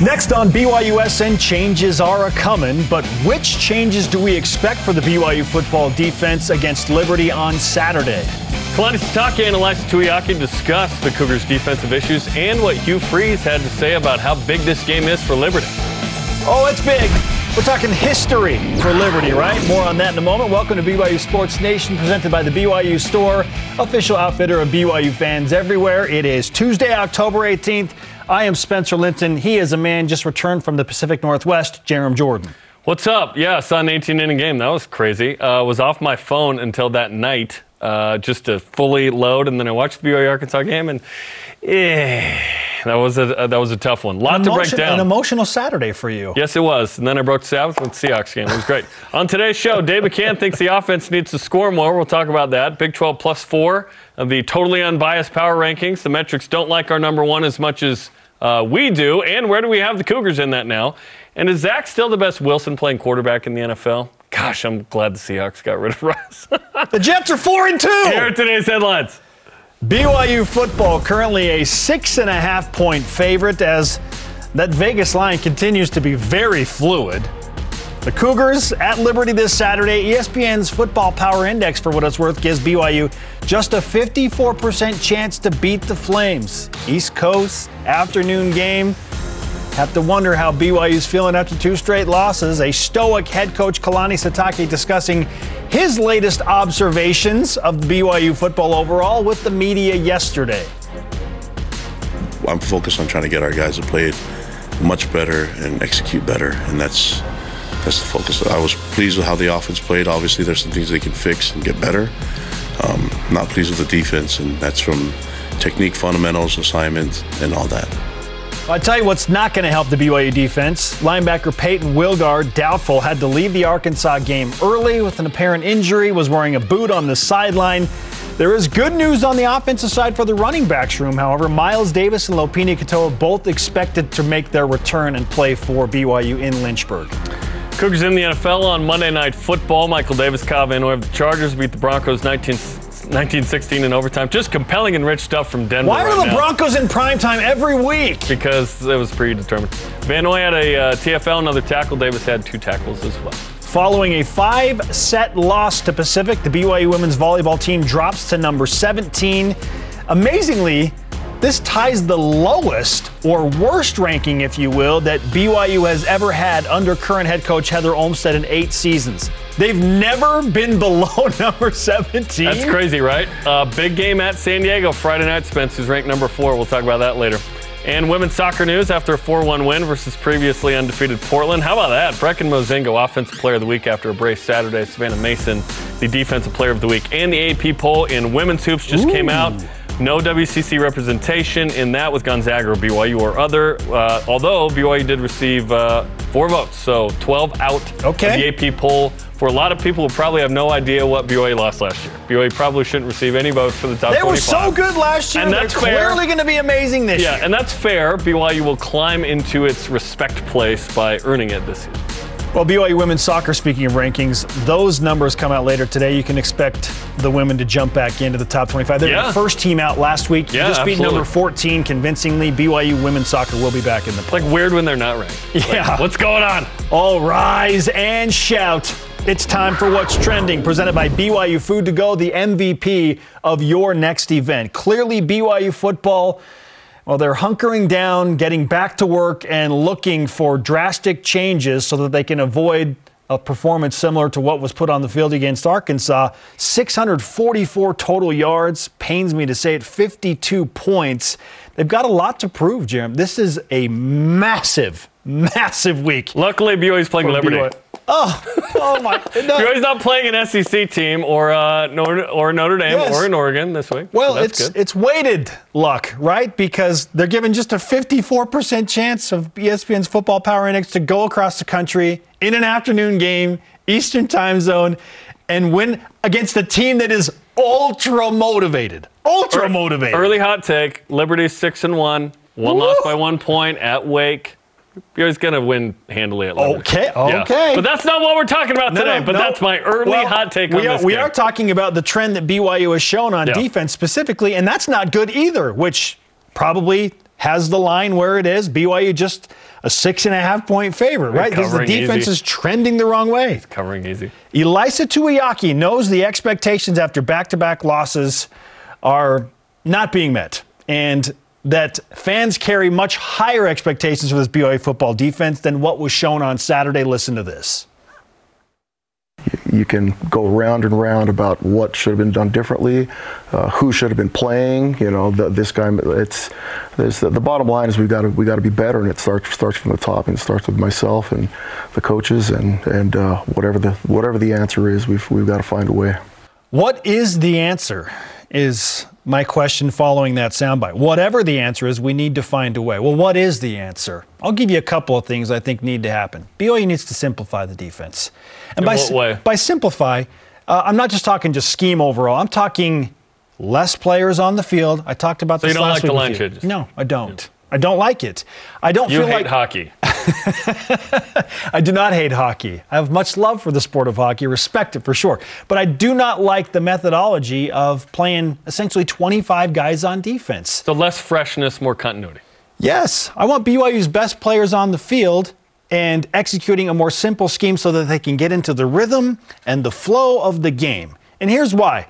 Next on BYUSN, changes are a coming, but which changes do we expect for the BYU football defense against Liberty on Saturday? Kalani Sitake and Ilaisa Tuiaki discuss the Cougars' defensive issues and what Hugh Freeze had to say about how big this game is for Liberty. Oh, it's big. We're talking history for Liberty, right? More on that in a moment. Welcome to BYU Sports Nation, presented by the BYU Store, official outfitter of BYU fans everywhere. It is Tuesday, October 18th. I am Spencer Linton. He is a man just returned from the Pacific Northwest, Jarom Jordan. What's up? Yeah, saw an 18 inning game. That was crazy. Uh, was off my phone until that night, uh, just to fully load, and then I watched the BYU Arkansas game, and eh, that was a uh, that was a tough one. Lot An to break emotion- down. An emotional Saturday for you. Yes, it was. And then I broke the Sabbath with the Seahawks game. It was great. On today's show, Dave McCann thinks the offense needs to score more. We'll talk about that. Big 12 plus four of the totally unbiased power rankings. The metrics don't like our number one as much as uh, we do. And where do we have the Cougars in that now? And is Zach still the best Wilson playing quarterback in the NFL? Gosh, I'm glad the Seahawks got rid of Russ. The Jets are four and two. Here are today's headlines. BYU football currently a six and a half point favorite as that Vegas line continues to be very fluid. The Cougars at Liberty this Saturday. ESPN's Football Power Index, for what it's worth, gives BYU just a 54% chance to beat the Flames. East Coast afternoon game. Have to wonder how BYU's feeling after two straight losses. A stoic head coach Kalani Sitake discussing his latest observations of BYU football overall with the media yesterday. I'm focused on trying to get our guys to play much better and execute better, and that's that's the focus. I was pleased with how the offense played. Obviously, there's some things they can fix and get better. Um, not pleased with the defense, and that's from technique, fundamentals, assignments, and all that. I tell you what's not going to help the BYU defense. Linebacker Peyton Wilgar, doubtful, had to leave the Arkansas game early with an apparent injury, was wearing a boot on the sideline. There is good news on the offensive side for the running backs room, however. Miles Davis and Lopini Katoa both expected to make their return and play for BYU in Lynchburg. Cougars in the NFL on Monday Night Football. Michael Davis, Kyle Van Noy of the Chargers beat the Broncos 19, 1916 in overtime. Just compelling and rich stuff from Denver. Why right are the now. Broncos in primetime every week? Because it was predetermined. Van Noy had a uh, TFL, another tackle. Davis had two tackles as well. Following a five set loss to Pacific, the BYU women's volleyball team drops to number 17. Amazingly, this ties the lowest or worst ranking, if you will, that BYU has ever had under current head coach Heather Olmstead in eight seasons. They've never been below number 17. That's crazy, right? Uh, big game at San Diego Friday night. Spence, who's ranked number four. We'll talk about that later. And women's soccer news after a 4 1 win versus previously undefeated Portland. How about that? Brecken Mozingo, Offensive Player of the Week after a brace Saturday. Savannah Mason, the Defensive Player of the Week. And the AP poll in women's hoops just came out. No WCC representation in that with Gonzaga or BYU or other. Uh, although BYU did receive uh, four votes, so 12 out Okay. of the AP poll. For a lot of people who probably have no idea what BYU lost last year, BYU probably shouldn't receive any votes for the top They 25. were so good last year. And They're that's fair. clearly going to be amazing this Yeah, year. Yeah, and that's fair. BYU will climb into its respect place by earning it this year. Well, BYU women's soccer, speaking of rankings, those numbers come out later today. You can expect the women to jump back into the top 25. They were Yeah. the first team out last week. Yeah, Just beat absolutely. number 14 convincingly. BYU women's soccer will be back in the play. Like weird when they're not ranked. Like, Yeah. what's going on? All rise and shout. It's time for What's Trending, presented by BYU Food to Go, the MVP of your next event. Clearly, BYU football, well, they're hunkering down, getting back to work, and looking for drastic changes so that they can avoid a performance similar to what was put on the field against Arkansas. 644 total yards, pains me to say it, 52 points. They've got a lot to prove, Jim. This is a massive, massive week. Luckily, BYU's playing Liberty. BYU. Oh, oh my! No. BYU's not playing an SEC team or uh, Notre, or Notre Dame Yes. or in Oregon this week. Well, so it's good. it's weighted luck, right? Because they're given just a 54% chance of ESPN's Football Power Index to go across the country in an afternoon game, Eastern Time Zone, and win against a team that is ultra motivated. Ultra motivated. Early hot take: Liberty six and one, one Woo! loss by one point at Wake. BYU's gonna win handily at Liberty. Okay, Yeah. okay. But that's not what we're talking about No, today. no, but no. that's my early Well, hot take we on are, this We game. are talking about the trend that BYU has shown on Yeah. defense specifically, and that's not good either, which probably has the line where it is. BYU just a six and a half point favorite, right? Because the defense easy. is trending the wrong way. It's Covering easy. Ilaisa Tuiaki knows the expectations after back to back losses are not being met. And that fans carry much higher expectations for this BYU football defense than what was shown on Saturday. Listen to this you can go round and round about what should have been done differently, uh, who should have been playing. You know, the, this guy. It's, the, the, bottom line is we got to we got to be better, and it starts starts from the top, and it starts with myself and the coaches, and and uh, whatever the whatever the answer is, we've we've got to find a way. What is the answer? Is my question following that soundbite. Whatever the answer is, we need to find a way. Well, what is the answer? I'll give you a couple of things I think need to happen. BYU needs to simplify the defense. And In by, what way? by simplify, uh, I'm not just talking just scheme overall. I'm talking less players on the field. I talked about so this you don't last like week. the line? No, I don't. Yeah. I don't like it. I don't you feel hate like hockey. I do not hate hockey. I have much love for the sport of hockey, respect it for sure. But I do not like the methodology of playing essentially 25 guys on defense. So less freshness, more continuity. Yes, I want BYU's best players on the field and executing a more simple scheme so that they can get into the rhythm and the flow of the game. And here's why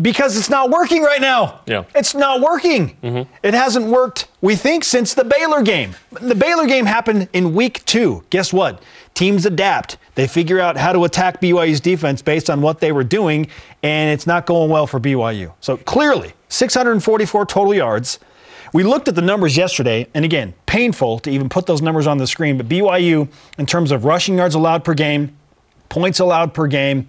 because it's not working right now. Yeah. It's not working. Mm-hmm. It hasn't worked, we think, since the Baylor game. The Baylor game happened in week two. Guess what? Teams adapt. They figure out how to attack BYU's defense based on what they were doing, and it's not going well for BYU. So clearly, 644 total yards. We looked at the numbers yesterday, and again, painful to even put those numbers on the screen, but BYU, in terms of rushing yards allowed per game, points allowed per game,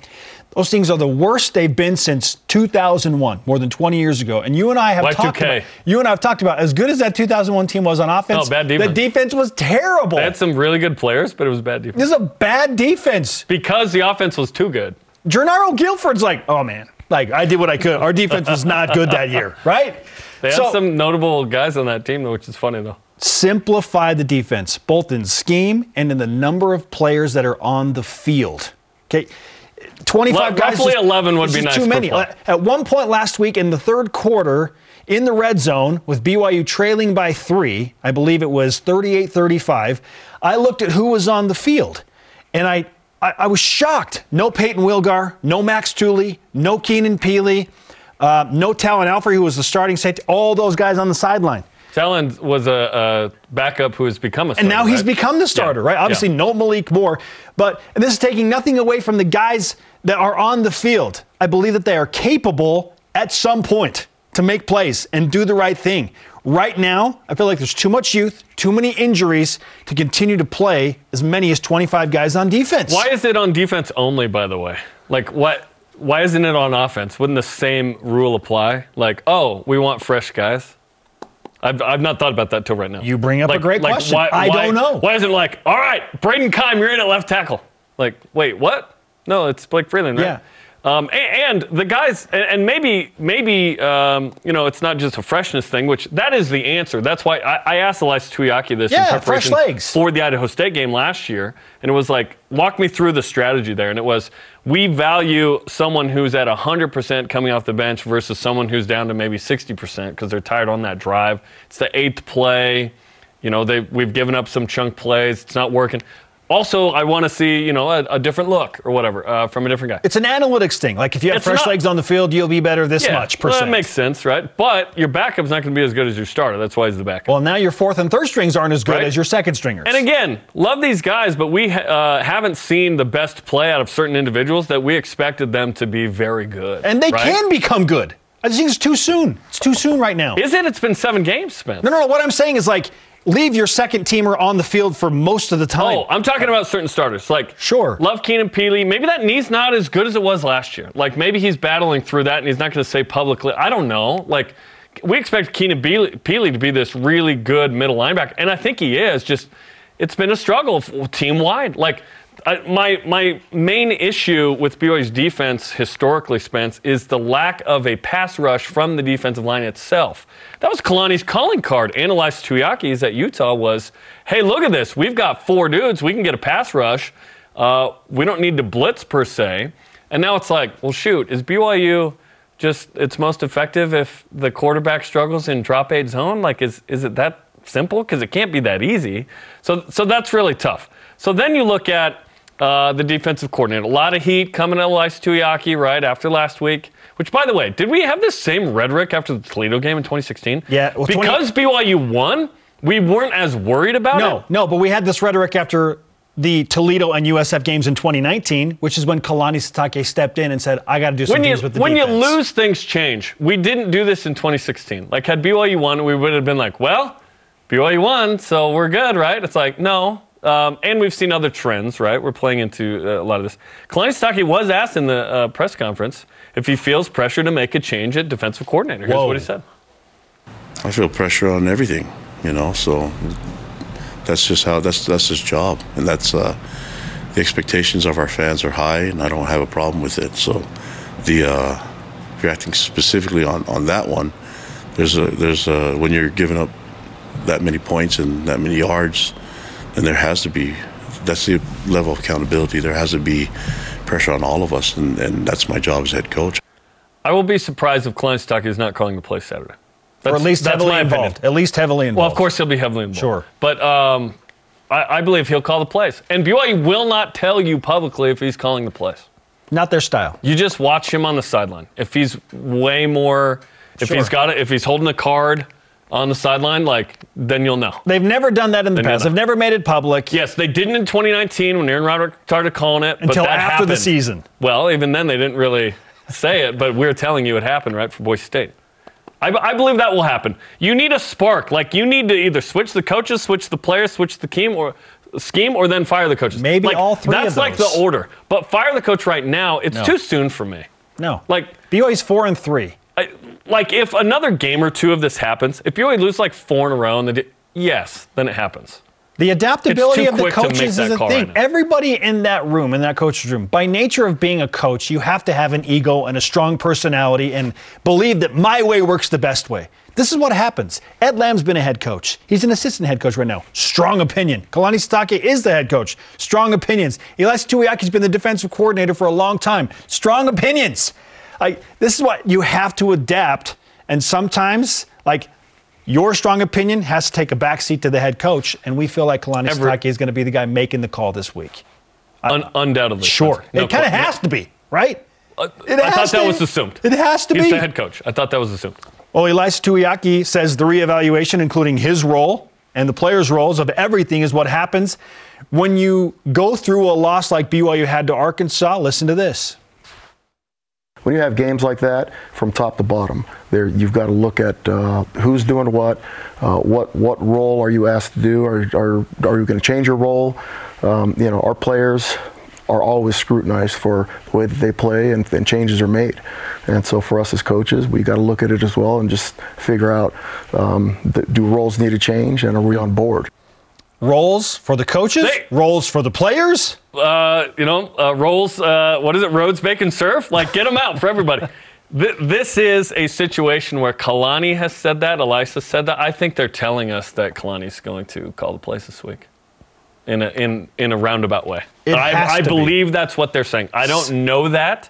those things are the worst they've been since 2001, more than 20 years ago. And you and I have Y2K. talked about you and I have talked about as good as that 2001 team was on offense. Oh, bad defense. The defense was terrible. They had some really good players, but it was bad defense. This is a bad defense because the offense was too good. Gennaro Guilford's like, oh man, like I did what I could. Our defense was not good that year, right? They had so, some notable guys on that team, though, which is funny though. Simplify the defense, both in scheme and in the number of players that are on the field. Okay 25 guys. Roughly 11 would be nice. Too many. At one point last week in the third quarter, in the red zone with BYU trailing by three, I believe it was 38 35, I looked at who was on the field. And I, I, I was shocked. No Peyton Wilgar, no Max Tooley, no Keenan Pili, uh, no Talan Alfrey, who was the starting safety, all those guys on the sideline. Talan was a, a, backup who has become a starter. And now right? he's become the starter, yeah. right? Obviously, yeah. no Malik Moore. But this is taking nothing away from the guys that are on the field. I believe that they are capable at some point to make plays and do the right thing. Right now, I feel like there's too much youth, too many injuries to continue to play as many as 25 guys on defense. Why is it on defense only, by the way? Like, what? Why isn't it on offense? Wouldn't the same rule apply? Like, oh, we want fresh guys. I've, I've not thought about that till right now. You bring up like, a great like question. Why, I why, don't know. Why is it like, all right, Braden Keim, you're in at left tackle? Like, wait, what? No, it's Blake Freeland, right? Yeah. Um, and, and, the guys, and, maybe, maybe, um, you know, it's not just a freshness thing, which that is the answer. That's why I, I asked Ilaisa Tuiaki this yeah, in preparation fresh legs. for the Idaho State game last year, and it was like, walk me through the strategy there. And it was, we value someone who's at 100% coming off the bench versus someone who's down to maybe 60% because they're tired on that drive. It's the eighth play. You know, they, we've given up some chunk plays. It's not working. Also, I want to see, you know, a, a different look or whatever uh, from a different guy. It's an analytics thing. Like if you have It's fresh not- legs on the field, you'll be better this yeah, much well, percent. that makes sense, right? But your backup's not going to be as good as your starter. That's why he's the backup. well, now your fourth and third strings aren't as good Right. as your second stringers. And again, love these guys, but we uh, haven't seen the best play out of certain individuals that we expected them to be very good. And they right? can become good. I just think it's too soon. It's too soon right now. Is it? It's been seven games, Spence. No, no, no. What I'm saying is like leave your second teamer on the field for most of the oh, time. Oh, I'm talking about certain starters. Like, Sure. Love Keenan Pili. Maybe that knee's not as good as it was last year. Like, maybe he's battling through that and he's not going to say publicly. I don't know. Like, we expect Keenan Pili to be this really good middle linebacker, and I think he is. Just, it's been a struggle team wide. Like, I, my my main issue with BYU's defense historically, Spence, is the lack of a pass rush from the defensive line itself. That was Kalani's calling card. Analyzed Tuiaki's at Utah was, hey, look at this. We've got four dudes. We can get a pass rush. Uh, we don't need to blitz per se. And now it's like, well, shoot, is BYU just it's most effective if the quarterback struggles in drop eight zone? Like, is is it that simple? Because it can't be that easy. So so that's really tough. So then you look at uh, the defensive coordinator. A lot of heat coming at Ilaisa Tuiaki right after last week. Which, by the way, did we have the same rhetoric after the Toledo game in 2016? Yeah, well, 20 because BYU won, we weren't as worried about No, it. no, no, but we had this rhetoric after the Toledo and USF games in 2019, which is when Kalani Sitake stepped in and said, "I got to do some when you things with the when you lose, things change. We didn't do this in 2016. Like had BYU won, we would have been like, well, BYU won, so we're good, right? It's like no. Um, and we've seen other trends, right? We're playing into uh, a lot of this. Kalani Sitake was asked in the uh, press conference if he feels pressure to make a change at defensive coordinator. Here's Whoa. what he said. I feel pressure on everything, you know. So that's just how that's that's his job, and that's uh, the expectations of our fans are high, and I don't have a problem with it. So the uh, reacting specifically on, on that one, there's a there's a when you're giving up that many points and that many yards, then there has to be that's the level of accountability. There has to be pressure on all of us, and, and that's my job as head coach. I will be surprised if Kalani Sitake is not calling the play Saturday. or at least heavily my opinion. involved. At least heavily involved. Well, of course he'll be heavily involved. Sure. But um, I, I believe he'll call the plays. And BYU will not tell you publicly if he's calling the plays. not their style. You just watch him on the sideline. If he's way more, if Sure. he's got it, if he's holding a card on the sideline, like then you'll know. They've never done that in the They past. They've never made it public Yes, they didn't in 2019 when Aaron Roderick started calling it. until but that after the happened. season. Well, even then they didn't really say it, but we're telling you it happened, right, for Boise State. I, I believe that will happen. You need a spark. Like you need to either switch the coaches, switch the players, switch the scheme, or scheme, or then fire the coaches. Maybe Like, all three of That's like the those. order. But fire the coach right now. It's No. too soon for me. No, Like BYU's four and three. Like if another game or two of this happens, if BYU lose like four in a row, and they yes, then it happens. The adaptability of the quick to make coaches is a thing. right. Everybody in that room, in that coach's room, by nature of being a coach, you have to have an ego and a strong personality and believe that my way works the best way. This is what happens. Ed Lamb's been a head coach. He's an assistant head coach right now. Strong opinion. Kalani Sitake is the head coach. Strong opinions. Ilaisa Tuiaki's been the defensive coordinator for a long time. Strong opinions. Like this is what you have to adapt. And sometimes, like your strong opinion has to take a backseat to the head coach, and we feel like Kalani Every- is going to be the guy making the call this week. Un- undoubtedly. Sure, No it kind of has to be, right? Uh, it I thought has that to- was assumed. It has to He's be. the head coach. I thought that was assumed. Well, Ilaisa Tuiaki says the reevaluation, including his role and the players' roles of everything, is what happens when you go through a loss like BYU had to Arkansas. Listen to this. When you have games like that, from top to bottom, there you've got to look at uh, who's doing what, uh, what what role are you asked to do, are are, are you going to change your role? Um, you know, our players are always scrutinized for the way that they play, and, and changes are made. And so, for us as coaches, we got to look at it as well and just figure out um, th- do roles need to change, and are we on board? Roles for the coaches, They- roles for the players. uh, you know, uh, rolls, uh, what is it, roads, bacon, surf? Like, get them out for everybody. Th- this is a situation where Kalani has said that, Ilaisa said that. I think they're telling us that Kalani's going to call the plays this week in a, in, in a roundabout way. It I, I to be. believe that's what they're saying. I don't know that.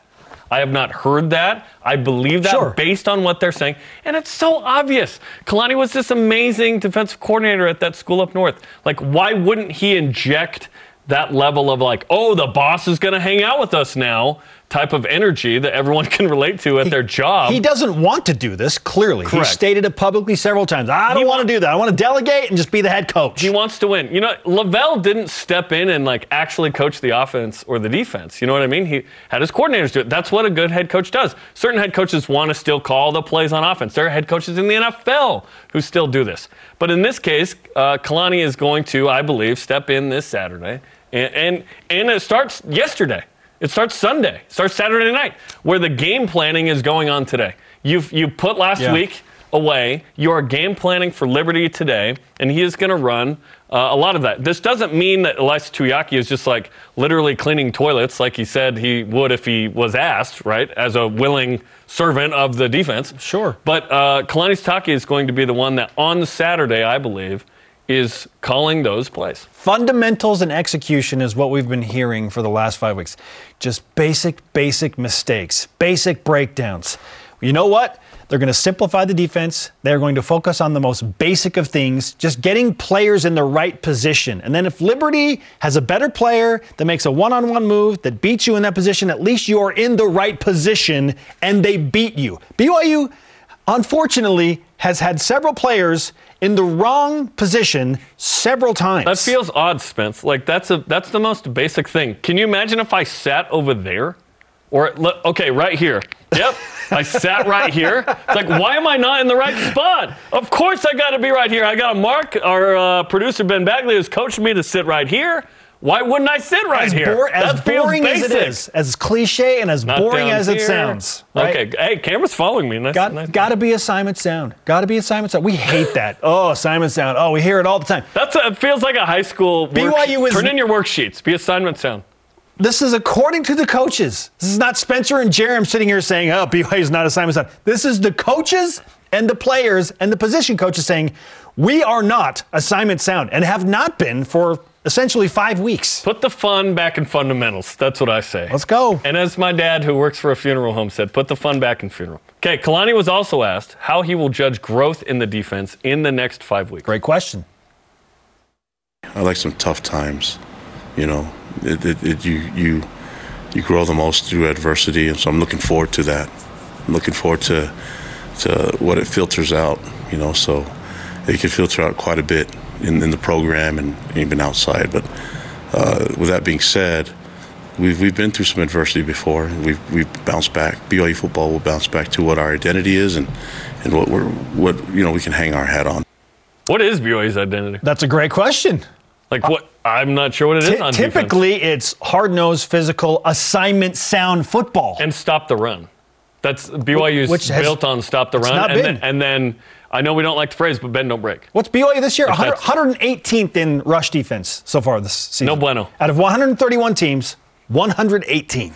I have not heard that. I believe that Sure. based on what they're saying. And it's so obvious. Kalani was this amazing defensive coordinator at that school up north. Like, why wouldn't he inject that level of, like, oh, the boss is going to hang out with us now type of energy that everyone can relate to at their job? He doesn't want to do this, clearly. He stated it publicly several times. I don't He want to do that. I want to delegate and just be the head coach. He wants to win. You know, LaVell didn't step in and like actually coach the offense or the defense. You know what I mean? He had his coordinators do it. That's what a good head coach does. Certain head coaches want to still call the plays on offense. There are head coaches in the NFL who still do this. But in this case, uh, Kalani is going to, I believe, step in this Saturday, and and, and it starts yesterday. It starts Sunday. It starts Saturday night, where the game planning is going on today. You've you put last Yeah. week away. You are game planning for Liberty today, and he is going to run uh, a lot of that. This doesn't mean that Ilaisa Tuiaki is just like literally cleaning toilets, like he said he would if he was asked, right, as a willing servant of the defense. Sure. But uh, Kalani Taki is going to be the one that on Saturday, I believe, is calling those plays. Fundamentals and execution is what we've been hearing for the last five weeks. Just basic, basic mistakes, basic breakdowns. You know what? They're going to simplify the defense. They're going to focus on the most basic of things, just getting players in the right position. And then if Liberty has a better player that makes a one on one move that beats you in that position, at least you are in the right position and they beat you. BYU, unfortunately, has had several players in the wrong position several times. That feels odd, Spence. Like that's a that's the most basic thing. Can you imagine if I sat over there? Or okay, right here. Yep. I sat right here. It's like, why am I not in the right spot? Of course I got to be right here. I got a mark. Our uh, producer Ben Bagley has coached me to sit right here. Why wouldn't I sit right as here? Bo- as boring as it is, as cliche and as Not boring as it sounds. Right? Okay. Hey, camera's following me. Nice, Got, nice. to be assignment sound. Got to be assignment sound. We hate that. Oh, assignment sound. Oh, we hear it all the time. That's a, it feels like a high school. Work, BYU is- turn in your worksheets. Be assignment sound. This is according to the coaches. This is not Spencer and Jarom sitting here saying, oh, BYU is not assignment sound. This is the coaches and the players and the position coaches saying, we are not assignment sound and have not been for essentially five weeks. Put the fun back in fundamentals. That's what I say. Let's go. And as my dad, who works for a funeral home, said, put the fun back in funeral. Okay, Kalani was also asked how he will judge growth in the defense in the next five weeks. Great question. I like some tough times. You know, it, it, it, you you you grow the most through adversity, and so I'm looking forward to that. I'm looking forward to to what it filters out. You know, so it can filter out quite a bit in, in the program and even outside. But uh, with that being said, we've we've been through some adversity before. We've we've bounced back. BYU football will bounce back to what our identity is and and what we're what you know we can hang our hat on. What is BYU's identity? That's a great question. Like what? I'm not sure what it is Ty- on defense. typically, it's hard nosed, physical, assignment sound football. and stop the run. That's BYU's Which has- built on stop the run, not and been. then, and then I know we don't like the phrase, but bend don't break. What's BYU this year? 100 118th in rush defense so far this season. No bueno. Out of 131 teams, 118.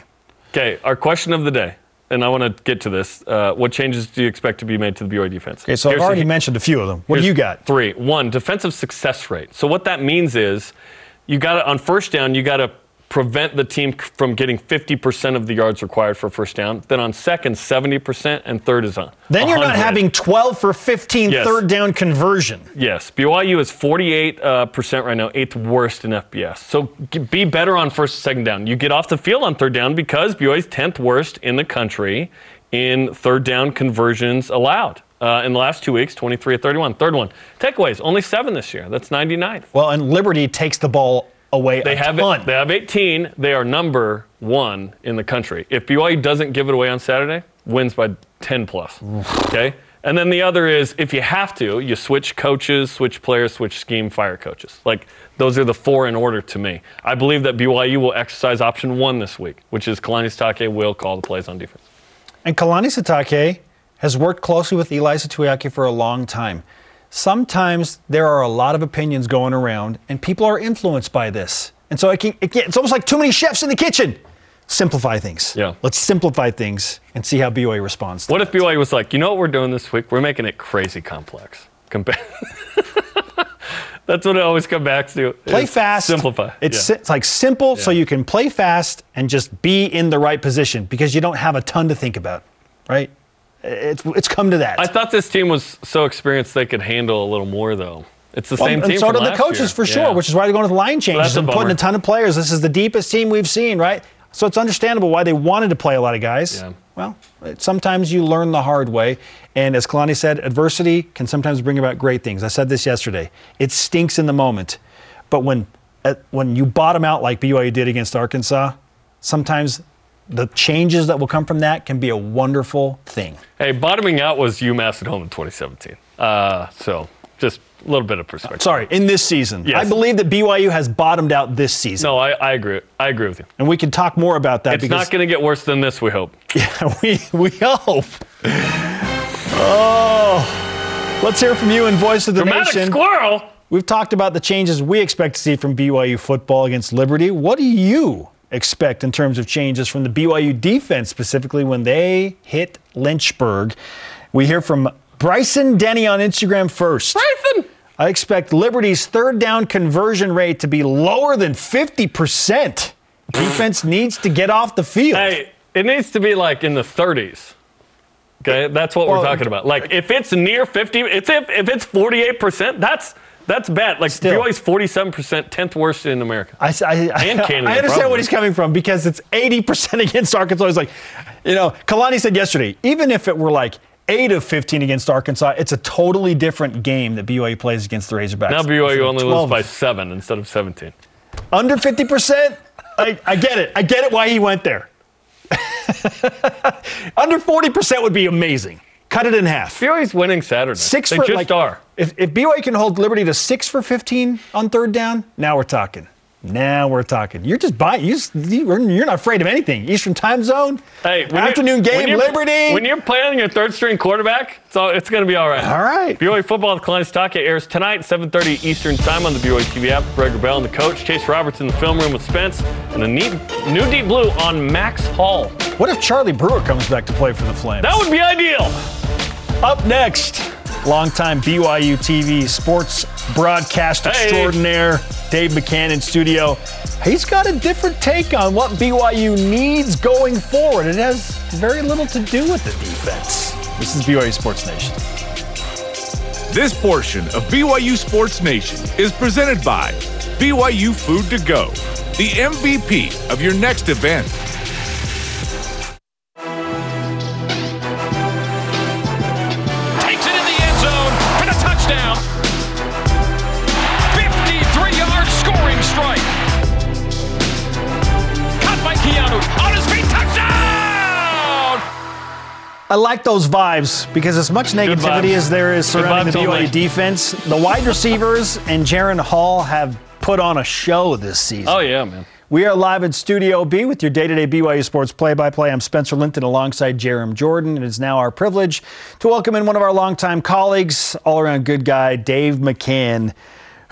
Okay, our question of the day, and I want to get to this. Uh, what changes do you expect to be made to the BYU defense? Okay, so Here's I've already mentioned a few of them. What do you got? Three. One, defensive success rate. So what that means is you got to on first down, you got to prevent the team from getting 50% of the yards required for first down. Then on second, 70%, and third is on. Then you're not having 12 for 15 Yes. third down conversion. Yes, BYU is 48 uh, percent right now, eighth worst in FBS. So g- be better on first and second down. You get off the field on third down because BYU is 10th worst in the country in third down conversions allowed. Uh, in the last two weeks, 23 of 31. Third one, takeaways, only seven this year. That's 99th. Well, and Liberty takes the ball away They have ton. they have 18. They are number one in the country. If BYU doesn't give it away on Saturday, wins by 10 plus. Okay. And then the other is if you have to, you switch coaches, switch players, switch scheme, fire coaches. Like those are the four in order to me. I believe that BYU will exercise option one this week, which is Kalani Sitake will call the plays on defense. And Kalani Sitake has worked closely with Ilaisa Tuiaki for a long time. Sometimes there are a lot of opinions going around, and people are influenced by this. And so it can, it can, it's almost like too many chefs in the kitchen. Simplify things. Yeah. Let's simplify things and see how BYU responds. To What if BYU was like, you know what we're doing this week? We're making it crazy complex. Compa- That's what it always comes back to. play fast. Simplify. It's, Yeah. si- it's like simple so you can play fast and just be in the right position because you don't have a ton to think about, right? It's, it's come to that. I thought this team was so experienced they could handle a little more, though. It's the same and team. so do the coaches year. for sure, Yeah. which is why they're going to the line changes and putting a ton of players. This is the deepest team we've seen, right? So it's understandable why they wanted to play a lot of guys. Yeah. Well, sometimes you learn the hard way. And as Kalani said, adversity can sometimes bring about great things. I said this yesterday. It stinks in the moment. But when, uh, when you bottom out like BYU did against Arkansas, sometimes the changes that will come from that can be a wonderful thing. Hey, bottoming out was UMass at home in 2017. Uh, so just a little bit of perspective. Sorry, in this season. Yes. I believe that BYU has bottomed out this season. No, I, I agree. I agree with you. And we can talk more about that It's because not going to get worse than this. We hope. Yeah, we, we hope. Oh, let's hear from you in Voice of the Dramatic Nation. squirrel. We've talked about the changes we expect to see from BYU football against Liberty. What do you expect in terms of changes from the BYU defense, specifically when they hit Lynchburg? We hear from Bryson Denny on Instagram first. Bryson. I expect Liberty's third down conversion rate to be lower than 50%. Defense needs to get off the field. Hey, it needs to be like in the 30s. Okay, that's what Well, we're talking about. Like if it's near 50, it's if, if it's 48 percent, that's that's bad. Like Still. BYU's 47 percent, 10th worst in America. I, I, I, And Canada, I understand probably. what he's coming from because it's 80% against Arkansas. He's like, you know, Kalani said yesterday, even if it were like 8 of 15 against Arkansas, it's a totally different game that BYU plays against the Razorbacks. Now BYU only 12 loses by seven instead of 17. Under 50%? I, I get it. I get it why he went there. Under 40% would be amazing. Cut it in half. BYU's winning Saturday. Six they for just like, are. If, if BYU can hold Liberty to six for 15 on third down, now we're talking. Now we're talking. You're just buying. You you're not afraid of anything. Eastern time zone. Hey, when afternoon game, you're- Liberty. When you're playing your third string quarterback, so it's going to be all right. All right. BYU football with Kalani Sitake airs tonight, 7:30 Eastern time on the BYU TV app. Greg Bell and the coach, Chase Roberts in the film room with Spence, and a neat new deep blue on Max Hall. What if Charlie Brewer comes back to play for the Flames? That would be ideal. Up next, longtime BYU TV sports broadcast Hey. extraordinaire Dave McCann in studio. He's got a different take on what BYU needs going forward. It has very little to do with the defense. This is BYU Sports Nation. This portion of BYU Sports Nation is presented by BYU Food to Go, the MVP of your next event. I like those vibes because as much negativity as there is surrounding the BYU defense, the wide receivers and Jaren Hall have put on a show this season. Oh yeah, man. We are live at Studio B with your day-to-day BYU Sports play-by-play. I'm Spencer Linton alongside Jarom Jordan. And It is now our privilege to welcome in one of our longtime colleagues, all-around good guy, Dave McCann,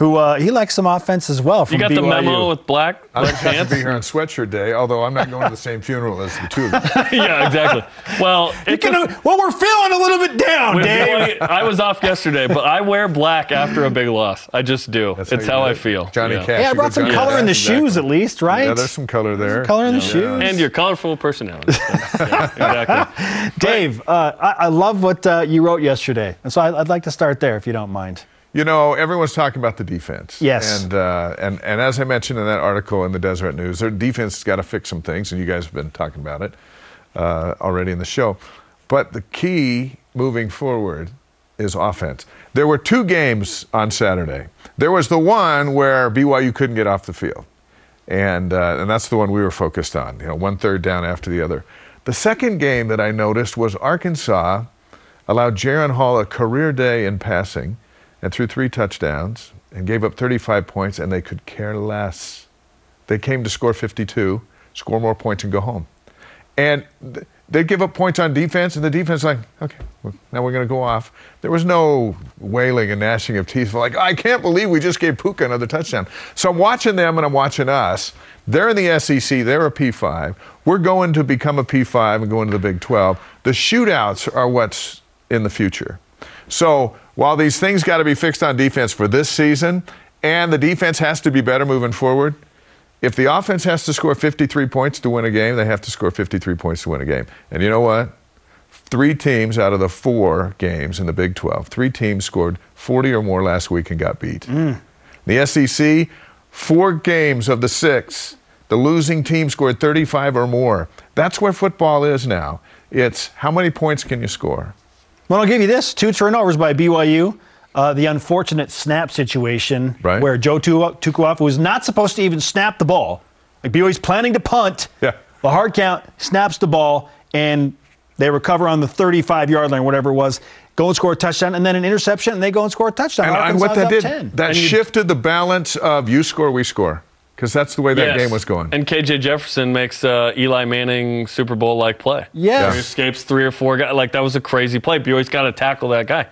who uh, he likes some offense as well from You got BYU. the memo with black, I black just have to be here on sweatshirt day, although I'm not going to the same funeral as the two of you. yeah, exactly. Well, You it's can- a- well, we're feeling a little bit down, Dave. BYU I was off yesterday, but I wear black after a big loss. I just do. That's it's you how I feel. Johnny yeah. Cash. Hey, I brought some Johnny color in the Cash. shoes at least, right? Yeah, there's some color there. color in the shoes. And your colorful personality. Yeah, exactly. Dave, uh, I, I love what uh, you wrote yesterday, and so I, I'd like to start there, if you don't mind. You know, everyone's talking about the defense. Yes. And uh, and and as I mentioned in that article in the Deseret News, their defense has got to fix some things, and you guys have been talking about it uh, already in the show. But the key moving forward is offense. There were two games on Saturday. There was the one where BYU couldn't get off the field, and uh, and that's the one we were focused on. You know, one third down after the other. The second game that I noticed was Arkansas allowed Jaren Hall a career day in passing and threw three touchdowns and gave up 35 points, and they could care less. They came to score 52, score more points, and go home. And th- they'd give up points on defense, and the defense like, okay, well, now we're going to go off. There was no wailing and gnashing of teeth. Like, I can't believe we just gave Puka another touchdown. So I'm watching them and I'm watching us. They're in the SEC. They're a P5. We're going to become a P5 and go into the Big 12. The shootouts are what's in the future. So while these things got to be fixed on defense for this season, and the defense has to be better moving forward, if the offense has to score 53 points to win a game, they have to score 53 points to win a game. And you know what? Three teams out of the four games in the Big 12, three teams scored 40 or more last week and got beat. Mm. The SEC, four games of the six, the losing team scored 35 or more. That's where football is now. It's how many points can you score? Well, I'll give you this: two turnovers by BYU. Uh, the unfortunate snap situation Right. where Joe Tu- Tukuafu was not supposed to even snap the ball. Like BYU's planning to punt. Yeah. The hard count snaps the ball, and they recover on the 35-yard line, whatever it was. Go and score a touchdown, and then an interception, and they go and score a touchdown. And, and what that did, 10. that And shifted the balance of you score, we score. Because that's the way that Yes. game was going. And KJ Jefferson makes uh, Eli Manning Super Bowl like play. Yes. He escapes three or four guys. Like, that was a crazy play. BYU's got to tackle that guy.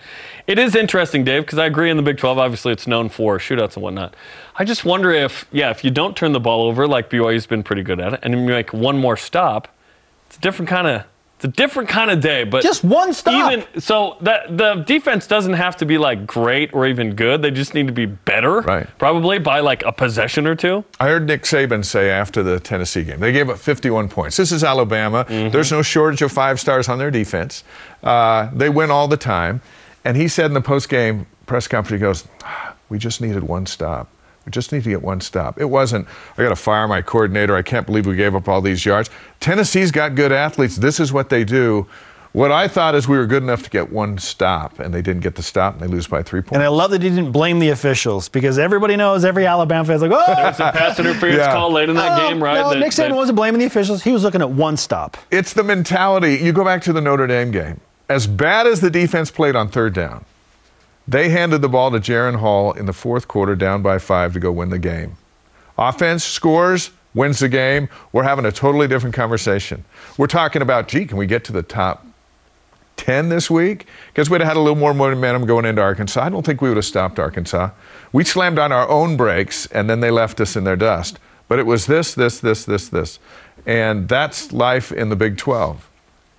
It is interesting, Dave, because I agree in the Big 12, obviously it's known for shootouts and whatnot. I just wonder if, yeah, if you don't turn the ball over, like BYU's been pretty good at it, and you make one more stop, it's a different kind of. It's a different kind of day, but Just one stop. Even so, that the defense doesn't have to be like great or even good. They just need to be better, Right. Probably by like a possession or two. I heard Nick Saban say after the Tennessee game, they gave up 51 points. This is Alabama. There's no shortage of five stars on their defense. Uh, they win all the time. And he said in the post-game press conference, he goes, "Ah, "We just needed one stop. We just need to get one stop. It wasn't, I got to fire my coordinator. I can't believe we gave up all these yards. Tennessee's got good athletes. This is what they do." What I thought is we were good enough to get one stop, and they didn't get the stop, and they lose by three points. And I love that he didn't blame the officials because everybody knows every Alabama fan's like, oh, It's a pass interference Yeah. call late in that no, game, right? No, that- Nick Saban that- wasn't blaming the officials. He was looking at one stop. it's the mentality. You go back to the Notre Dame game. As bad as the defense played on third down, they handed the ball to Jaren Hall in the fourth quarter, down by five to go win the game. Offense scores, wins the game. We're having a totally different conversation. We're talking about, gee, can we get to the top 10 this week? Because we'd have had a little more momentum going into Arkansas. I don't think we would have stopped Arkansas. We slammed on our own brakes, and then they left us in their dust. But it was this, this, this, this, this. And that's life in the Big 12.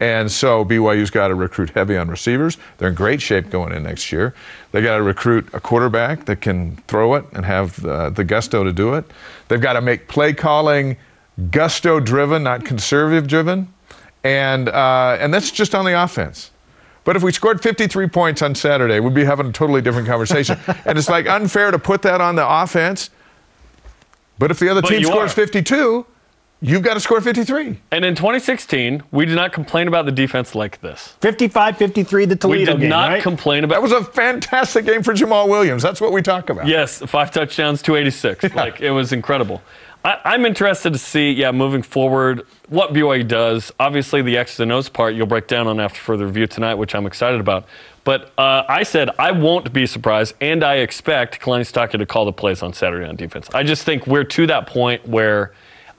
And so BYU's got to recruit heavy on receivers. They're in great shape going in next year. They got to recruit a quarterback that can throw it and have uh, the gusto to do it. They've got to make play calling gusto driven, not conservative driven. And, uh, and that's just on the offense. But if we scored 53 points on Saturday, we'd be having a totally different conversation. and it's like unfair to put that on the offense. But if the other But team scores are. 52, you've got to score 53. And in 2016, we did not complain about the defense like this. 55 53, the Toledo game. We did game. not right? complain about. That was a fantastic game for Jamaal Williams. That's what we talk about. Yes, five touchdowns, 286. Like it was incredible. I, I'm interested to see, yeah, moving forward, what BYU does. Obviously, the X's and O's part you'll break down on after further review tonight, which I'm excited about. But uh, I said I won't be surprised, and I expect Kalani Sitake to call the plays on Saturday on defense. I just think we're to that point where.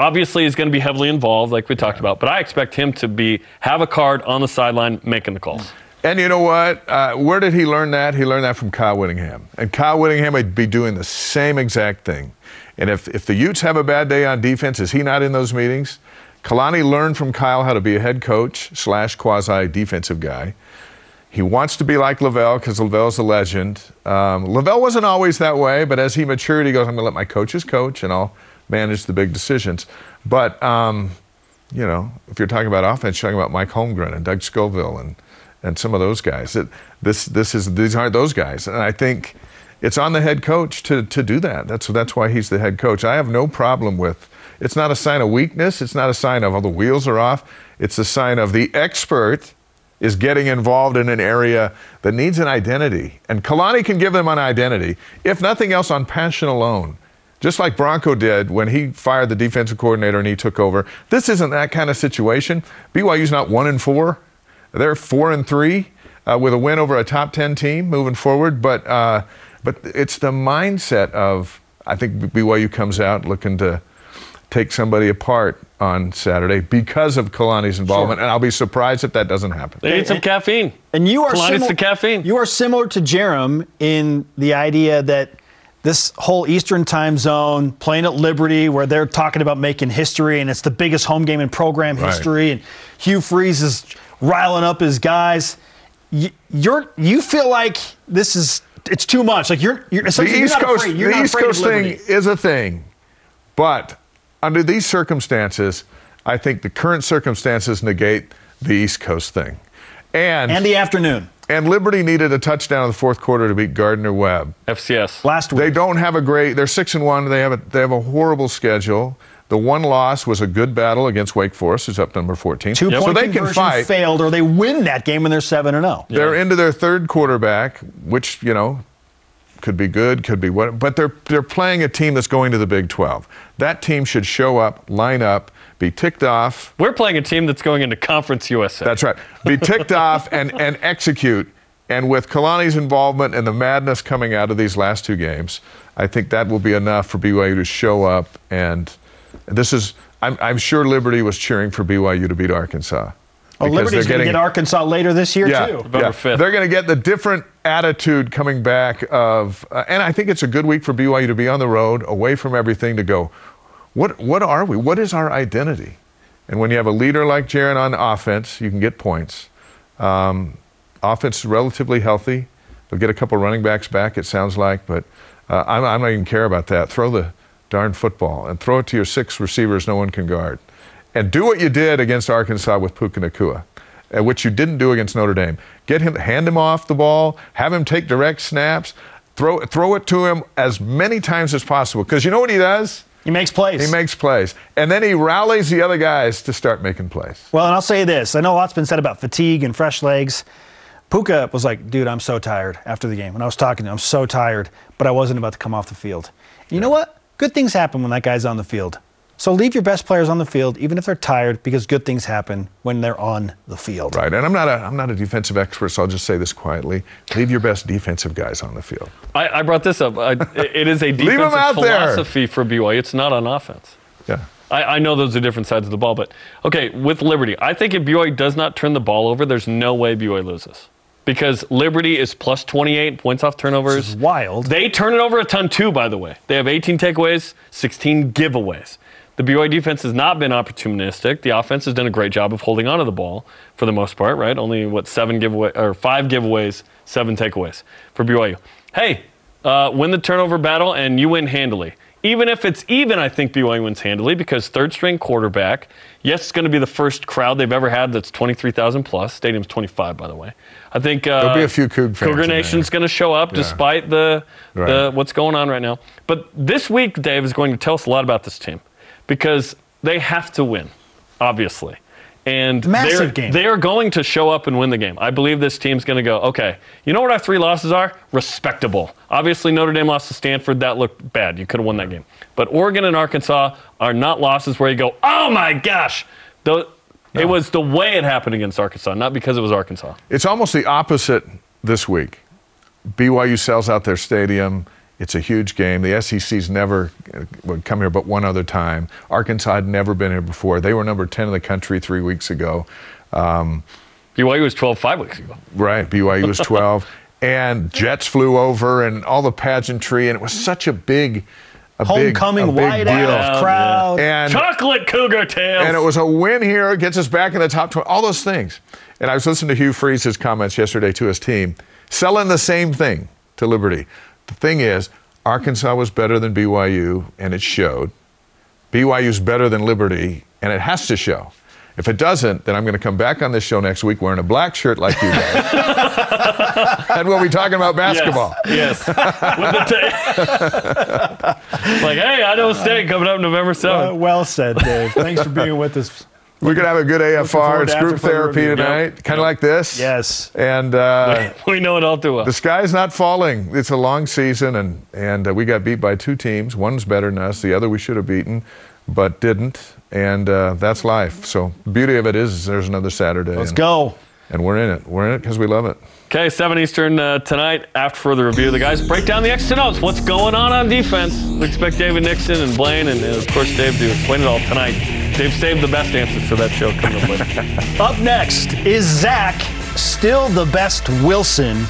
Obviously, he's going to be heavily involved, like we talked about, but I expect him to be have a card on the sideline making the calls. And you know what? Uh, where did he learn that? He learned that from Kyle Whittingham. And Kyle Whittingham would be doing the same exact thing. And if, if the Utes have a bad day on defense, is he not in those meetings? Kalani learned from Kyle how to be a head coach slash quasi defensive guy. He wants to be like LaVell because LaVell's a legend. Um, LaVell wasn't always that way, but as he matured, he goes, I'm going to let my coaches coach and I'll manage the big decisions. But, um, you know, if you're talking about offense, you're talking about Mike Holmgren and Doug Scovil and, and some of those guys. It, this, this is, these aren't those guys. And I think it's on the head coach to, to do that. That's, that's why he's the head coach. I have no problem with it's not a sign of weakness. It's not a sign of, oh, the wheels are off. It's a sign of the expert is getting involved in an area that needs an identity. And Kalani can give them an identity, if nothing else, on passion alone. Just like Bronco did when he fired the defensive coordinator and he took over. This isn't that kind of situation. BYU's not one and four. They're four and three uh, with a win over a top 10 team moving forward. But, uh, but it's the mindset of, I think BYU comes out looking to take somebody apart on Saturday because of Kalani's involvement. And I'll be surprised if that doesn't happen. They need some caffeine. And you are Kalani's simil- the caffeine. You are similar to Jarom in the idea that this whole Eastern time zone, playing at Liberty, where they're talking about making history, and it's the biggest home game in program Right. history, and Hugh Freeze is riling up his guys. You, you're you feel like this is it's too much. Like you're you're the East Coast. The East Coast thing is a thing, but under these circumstances, I think the current circumstances negate the East Coast thing, and and the afternoon and Liberty needed a touchdown in the fourth quarter to beat Gardner Webb. FCS. last week. They don't have a great. They're six and one. They have a they have a horrible schedule. The one loss was a good battle against Wake Forest, who's up number 14. Two so point they can conversion fight. failed, or they win that game and they're seven and oh. zero. They're into their third quarterback, which you know could be good, could be what, but they're they're playing a team that's going to the Big 12. That team should show up, line up, be ticked off. We're playing a team that's going into Conference USA. That's right. Be ticked off and and execute. And with Kalani's involvement and the madness coming out of these last two games, I think that will be enough for BYU to show up. And this is, I'm, I'm sure Liberty was cheering for BYU to beat Arkansas. Oh, Liberty's going to get Arkansas later this year yeah, too. November yeah. 5th. They're going to get the different attitude coming back of, uh, and I think it's a good week for BYU to be on the road, away from everything, to go. What what are we? What is our identity? And when you have a leader like Jaren on offense, you can get points. Um, offense is relatively healthy. They'll get a couple running backs back, it sounds like, but uh, I'm, I don't even care about that. Throw the darn football and throw it to your six receivers no one can guard. And do what you did against Arkansas with Puka Nacua, uh, which you didn't do against Notre Dame. Get him, hand him off the ball, have him take direct snaps, throw, throw it to him as many times as possible. Because you know what he does? He makes plays. He makes plays. And then he rallies the other guys to start making plays. Well, and I'll say this. I know a lot's been said about fatigue and fresh legs. Puka was like, dude, I'm so tired after the game. When I was talking to him, I'm so tired, but I wasn't about to come off the field. You know what? Good things happen when that guy's on the field. So leave your best players on the field, even if they're tired, because good things happen when they're on the field. Right. And I'm not a, I'm not a defensive expert, so I'll just say this quietly. Leave your best defensive guys on the field. I, I brought this up. I, it is a defensive out there. philosophy for BYU. It's not on offense. Yeah. I, I know those are different sides of the ball, but okay, with Liberty, I think if BYU does not turn the ball over, there's no way BYU loses. Because Liberty is plus 28 points off turnovers. This is wild. They turn it over a ton too, by the way. They have 18 takeaways, 16 giveaways. The BYU defense has not been opportunistic. The offense has done a great job of holding onto the ball for the most part, right? Only what seven giveaway or five giveaways, seven takeaways for BYU. Hey, uh, win the turnover battle and you win handily. Even if it's even, I think BYU wins handily because third string quarterback. Yes, it's going to be the first crowd they've ever had that's 23,000 plus. Stadium's 25, by the way. I think uh, There'll be a few Coug fans Cougar. Nation's going to show up despite the, the what's going on right now. But this week, Dave is going to tell us a lot about this team because they have to win, obviously. And they're, game. they are going to show up and win the game. I believe this team's going to go, okay, you know what our three losses are? Respectable. Obviously, Notre Dame lost to Stanford. That looked bad. You could have won that game. But Oregon and Arkansas are not losses where you go, oh my gosh. The, It was the way it happened against Arkansas, not because it was Arkansas. It's almost the opposite this week. BYU sells out their stadium. It's a huge game. The SEC's never uh, would come here but one other time. Arkansas had never been here before. They were number 10 in the country three weeks ago. Um, BYU was 12 five weeks ago. right, BYU was 12. and jets flew over and all the pageantry. And it was such a big, a Homecoming, big, a big deal. whiteout crowd. And Chocolate Cougar tails. and it was a win here, gets us back in the top 20, all those things. And I was listening to Hugh Freeze's comments yesterday to his team, selling the same thing to Liberty. The thing is, Arkansas was better than BYU, and it showed. BYU's better than Liberty, and it has to show. If it doesn't, then I'm going to come back on this show next week wearing a black shirt like you guys. and we'll be talking about basketball. Yes. yes. With the ta- like, hey, Idaho State coming up November Uh, 7th. well said, Dave. Thanks for being with us. We're going to have a good AFR. It's group therapy review. tonight, kind of like this. Yes. And uh, we know it all too well. the sky's not falling. It's a long season, and and uh, we got beat by two teams. One's better than us. The other we should have beaten, but didn't. And uh, that's life. So the beauty of it is, there's another Saturday. Let's and, go. And we're in it. We're in it because we love it. Okay, 7 Eastern uh, tonight. After further review, the guys break down the X and O's. What's going on on defense? We expect David Nixon and Blaine, and, uh, of course Dave to explain it all tonight. Dave saved the best answers for that show coming up later. Up next, is Zach still the best Wilson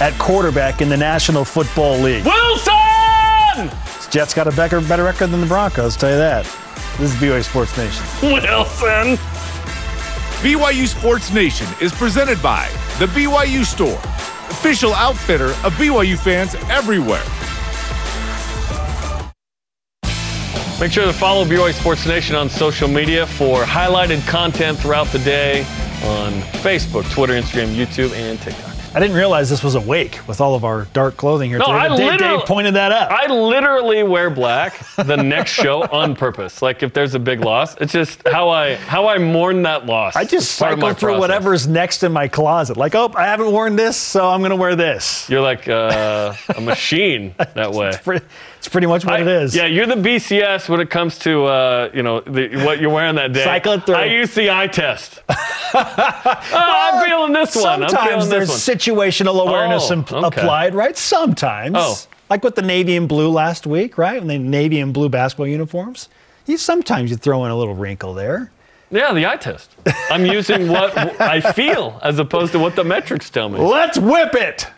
at quarterback in the National Football League? Wilson! Jets got a better, better record than the Broncos, tell you that. This is BYU Sports Nation. Wilson! BYU Sports Nation is presented by The BYU Store, official outfitter of BYU fans everywhere. Make sure to follow BYU Sports Nation on social media for highlighted content throughout the day on Facebook, Twitter, Instagram, YouTube, and TikTok. I didn't realize this was awake with all of our dark clothing here No, today. I Dave, literally- Dave pointed that out. I literally wear black the next show on purpose. Like if there's a big loss, it's just how I how I mourn that loss. I just cycle through process. whatever's next in my closet. Like, oh, I haven't worn this, so I'm going to wear this. You're like uh, a machine that way. It's pretty much what I- it is. Yeah, you're the BCS when it comes to uh, you know the, what you're wearing that day. Cycle through. I use the eye test. Oh, I'm feeling this one. Sometimes there's this one. situational awareness Oh, okay. applied, right? Sometimes. Oh. Like with the navy and blue last week, right? And the navy and blue basketball uniforms. You sometimes you throw in a little wrinkle there. Yeah, the eye test. I'm using what I feel as opposed to what the metrics tell me. Let's whip it.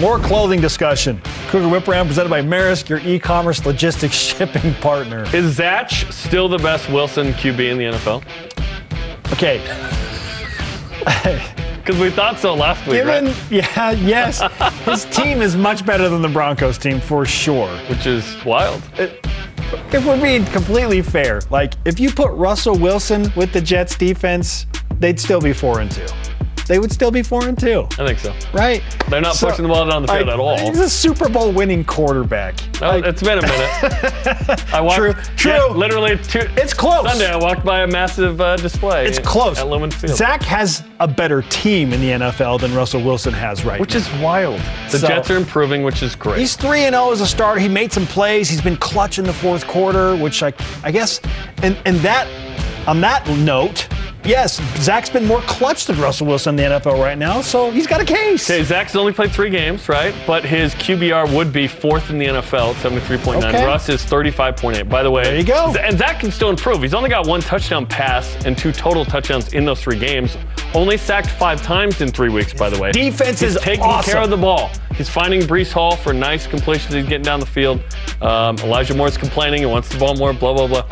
More clothing discussion. Cougar Whip Round presented by Maersk, your e-commerce logistics shipping partner. Is Zach still the best Wilson QB in the NFL? Okay, Because we thought so last week, given right? yeah, yes, his team is much better than the Broncos team for sure. Which is wild. If we're being completely fair, like if you put Russell Wilson with the Jets defense, they'd still be four and two. They would still be four and two, I think so. right? They're not pushing the ball down the field like, at all. He's a Super Bowl winning quarterback. Like, it's been a minute. I walked, True, true. yeah, literally two, It's close. Sunday, I walked by a massive uh, display. it's close. at Lumen Field, Zach has a better team in the NFL than Russell Wilson has right which now. is wild. The So- Jets are improving, which is great. He's 3 and 0 as a starter. He made some plays. He's been clutch in the fourth quarter, which I I guess and and that on that note, yes, Zach's been more clutch than Russell Wilson in the NFL right now, so he's got a case. Okay, Zach's only played three games, right? But his QBR would be fourth in the NFL at 73.9. Okay. Russ is 35.8. By the way, There you go. And Zach can still improve. He's only got one touchdown pass and two total touchdowns in those three games. Only sacked five times in three weeks, by the way. Defense He's is taking awesome. care of the ball. He's finding Breece Hall for nice completions. He's getting down the field. Um, Elijah Moore's complaining and wants the ball more, blah, blah, blah.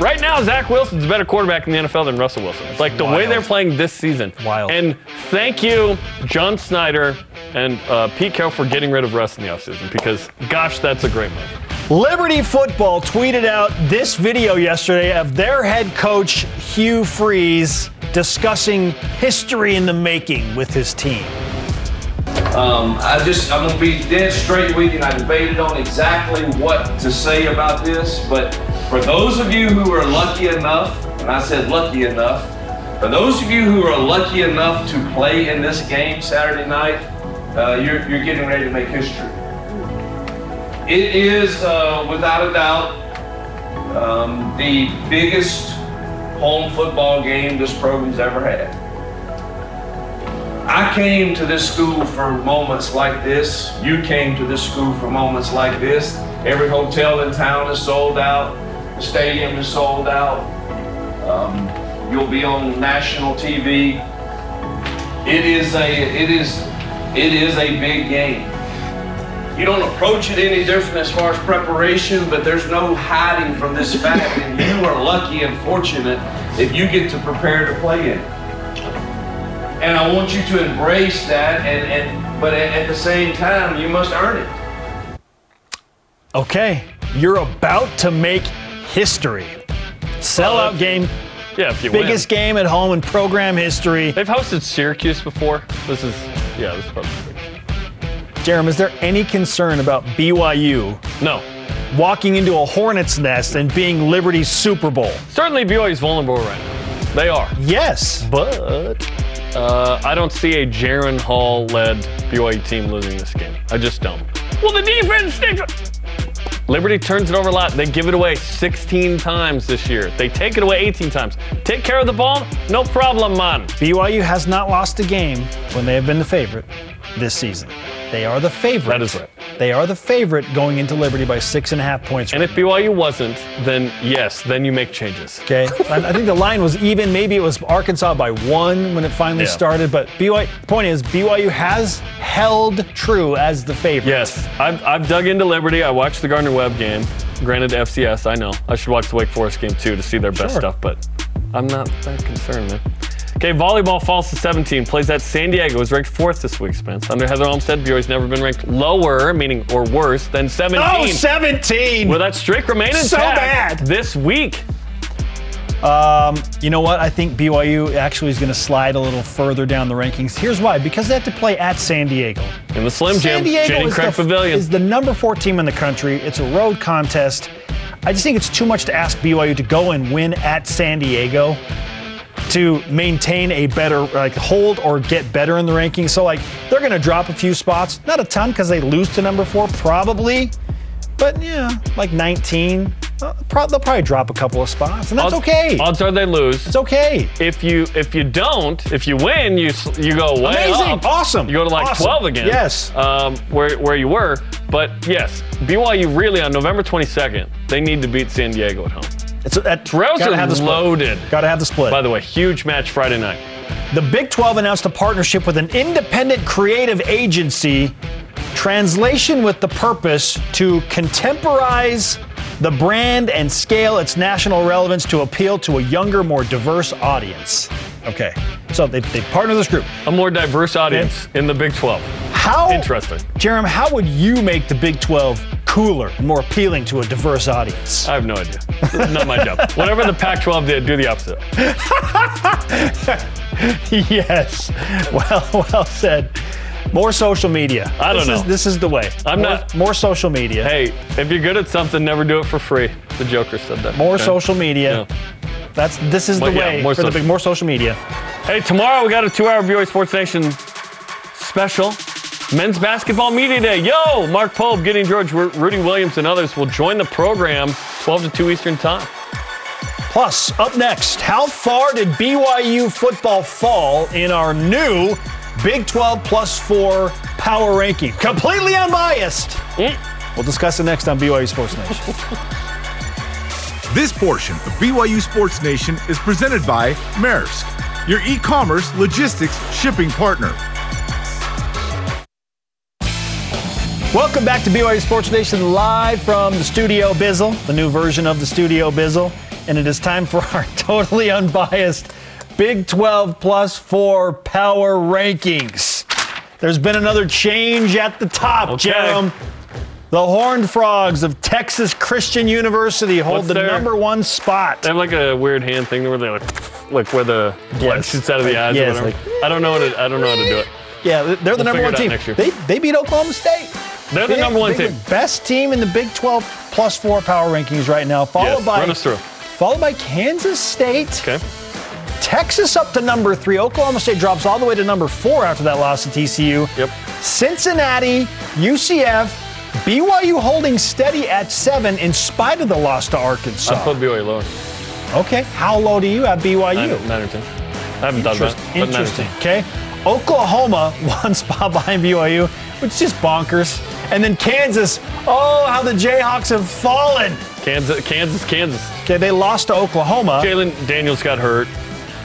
Right now, Zach Wilson's a better quarterback in the NFL than Russell Wilson. It's Like the way they're playing this season. Wild. And thank you, John Schneider and uh, Pete Carroll, for getting rid of Russ in the offseason because, gosh, that's a great move. Liberty Football tweeted out this video yesterday of their head coach Hugh Freeze discussing history in the making with his team. Um, I just, I'm gonna be dead straight with you, and I debated on exactly what to say about this, but for those of you who are lucky enough, and I said lucky enough, for those of you who are lucky enough to play in this game Saturday night, uh, you're, you're getting ready to make history. It is, uh, without a doubt, um, the biggest home football game this program's ever had. I came to this school for moments like this. You came to this school for moments like this. Every hotel in town is sold out. Stadium is sold out. Um, you'll be on national TV. It is a it is it is a big game. You don't approach it any different as far as preparation, but there's no hiding from this fact, and you are lucky and fortunate if you get to prepare to play in it and I want you to embrace that. And, and but at, at the same time, you must earn it. Okay, you're about to make history. Sellout game, Yeah, if you biggest win. game at home in program history. They've hosted Syracuse before. This is, yeah, this is probably big. Jarom, is there any concern about BYU No. walking into a hornet's nest and being Liberty's Super Bowl? Certainly BYU's vulnerable right now. They are. Yes. But uh, I don't see a Jaren Hall led BYU team losing this game. I just don't. Well, the defense sticks. Liberty turns it over a lot. They give it away 16 times this year. They take it away 18 times. Take care of the ball, no problem, man. BYU has not lost a game when they have been the favorite this season. They are the favorite. That is right. They are the favorite going into Liberty by six and a half points. And if BYU wasn't, then yes, then you make changes. Okay, I I think the line was even. Maybe it was Arkansas by one when it finally Yeah. started. But BYU. The point is, BYU has held true as the favorite. Yes, I've, I've dug into Liberty. I watched the Gardner Webb game. Granted, FCS, I know. I should watch the Wake Forest game too to see their best stuff, but I'm not that concerned, man. Okay, volleyball falls to 17. Plays at San Diego. Was ranked fourth this week, Spence. Under Heather Olmstead, BYU's never been ranked lower, meaning or worse, than 17. Oh, 17. Will that streak remain intact So bad. this week? Um, you know what? I think BYU actually is going to slide a little further down the rankings. Here's why: because they have to play at San Diego. In the Slim Jim, San Diego is Craig the, Pavilion. is the number four team in the country. It's a road contest. I just think it's too much to ask BYU to go and win at San Diego to maintain a better like hold or get better in the rankings. So like they're going to drop a few spots, not a ton because they lose to number four probably, but yeah, like 19. Uh, pro- they'll probably drop a couple of spots, and that's Odds- okay. Odds are they lose. It's okay. if you if you don't, if you win, you you go way Amazing. up. Awesome. You go to like Awesome. 12 again. Yes. Um, where where you were, but yes, BYU really on November 22nd, they need to beat San Diego at home. It's that gotta have the split. loaded. Got to have the split. By the way, huge match Friday night. The Big 12 announced a partnership with an independent creative agency Translation with the purpose to contemporize the brand and scale its national relevance to appeal to a younger, more diverse audience. Okay, so they, they partner this group. A more diverse audience in the Big 12. How Interesting. Jarom, how would you make the Big 12 cooler and more appealing to a diverse audience? I have no idea. Not my job. Whatever the Pac 12 did, do the opposite. yes. Well, well said. More social media. I don't This is- know. this is the way. I'm more, not- more social media. Hey, if you're good at something, never do it for free. The Joker said that. more Okay? social media. Yeah. That's this is Well, the yeah, way more for the big more social media. Hey, tomorrow we got a two-hour BYU Sports Nation special. Men's Basketball Media Day. Yo, Mark Pope, Gideon George, Rudi Williams, and others will join the program 12 to 2 Eastern Time. Plus, up next, how far did BYU football fall in our new Big 12 plus 4 power ranking? Completely unbiased. Mm. We'll discuss it next on BYU Sports Nation. This portion of BYU Sports Nation is presented by Maersk, your e commerce logistics shipping partner. Welcome back to BYU Sports Nation live from the Studio Bizzle, the new version of the Studio Bizzle. And it is time for our totally unbiased Big 12 plus 4 power rankings. There's been another change at the top, Okay. Jarom. The Horned Frogs of Texas Christian University hold What's the their- number one spot. They have like a weird hand thing where they like, like where the blood Yes. shoots out of the eyes Yes, or whatever. I don't know how to. I don't know how to do it. Yeah, they're the number figure one it out team. next year. They, they beat Oklahoma State. They're the They- number one they team. the Best team in the Big 12 plus four power rankings right now, followed Yes, by run us through. followed by Kansas State. Okay. Texas up to number three. Oklahoma State drops all the way to number four after that loss to TCU. Yep. Cincinnati, UCF, BYU holding steady at seven in spite of the loss to Arkansas. I put BYU lower. Okay, how low do you have BYU? Nine, nine or ten. I haven't thought about Interest- it. but nine or Interesting. Okay. Oklahoma, one spot behind BYU, which is just bonkers. And then Kansas, oh, how the Jayhawks have fallen. Kansas, Kansas, Kansas. Okay, they lost to Oklahoma, Jalon Daniels got hurt.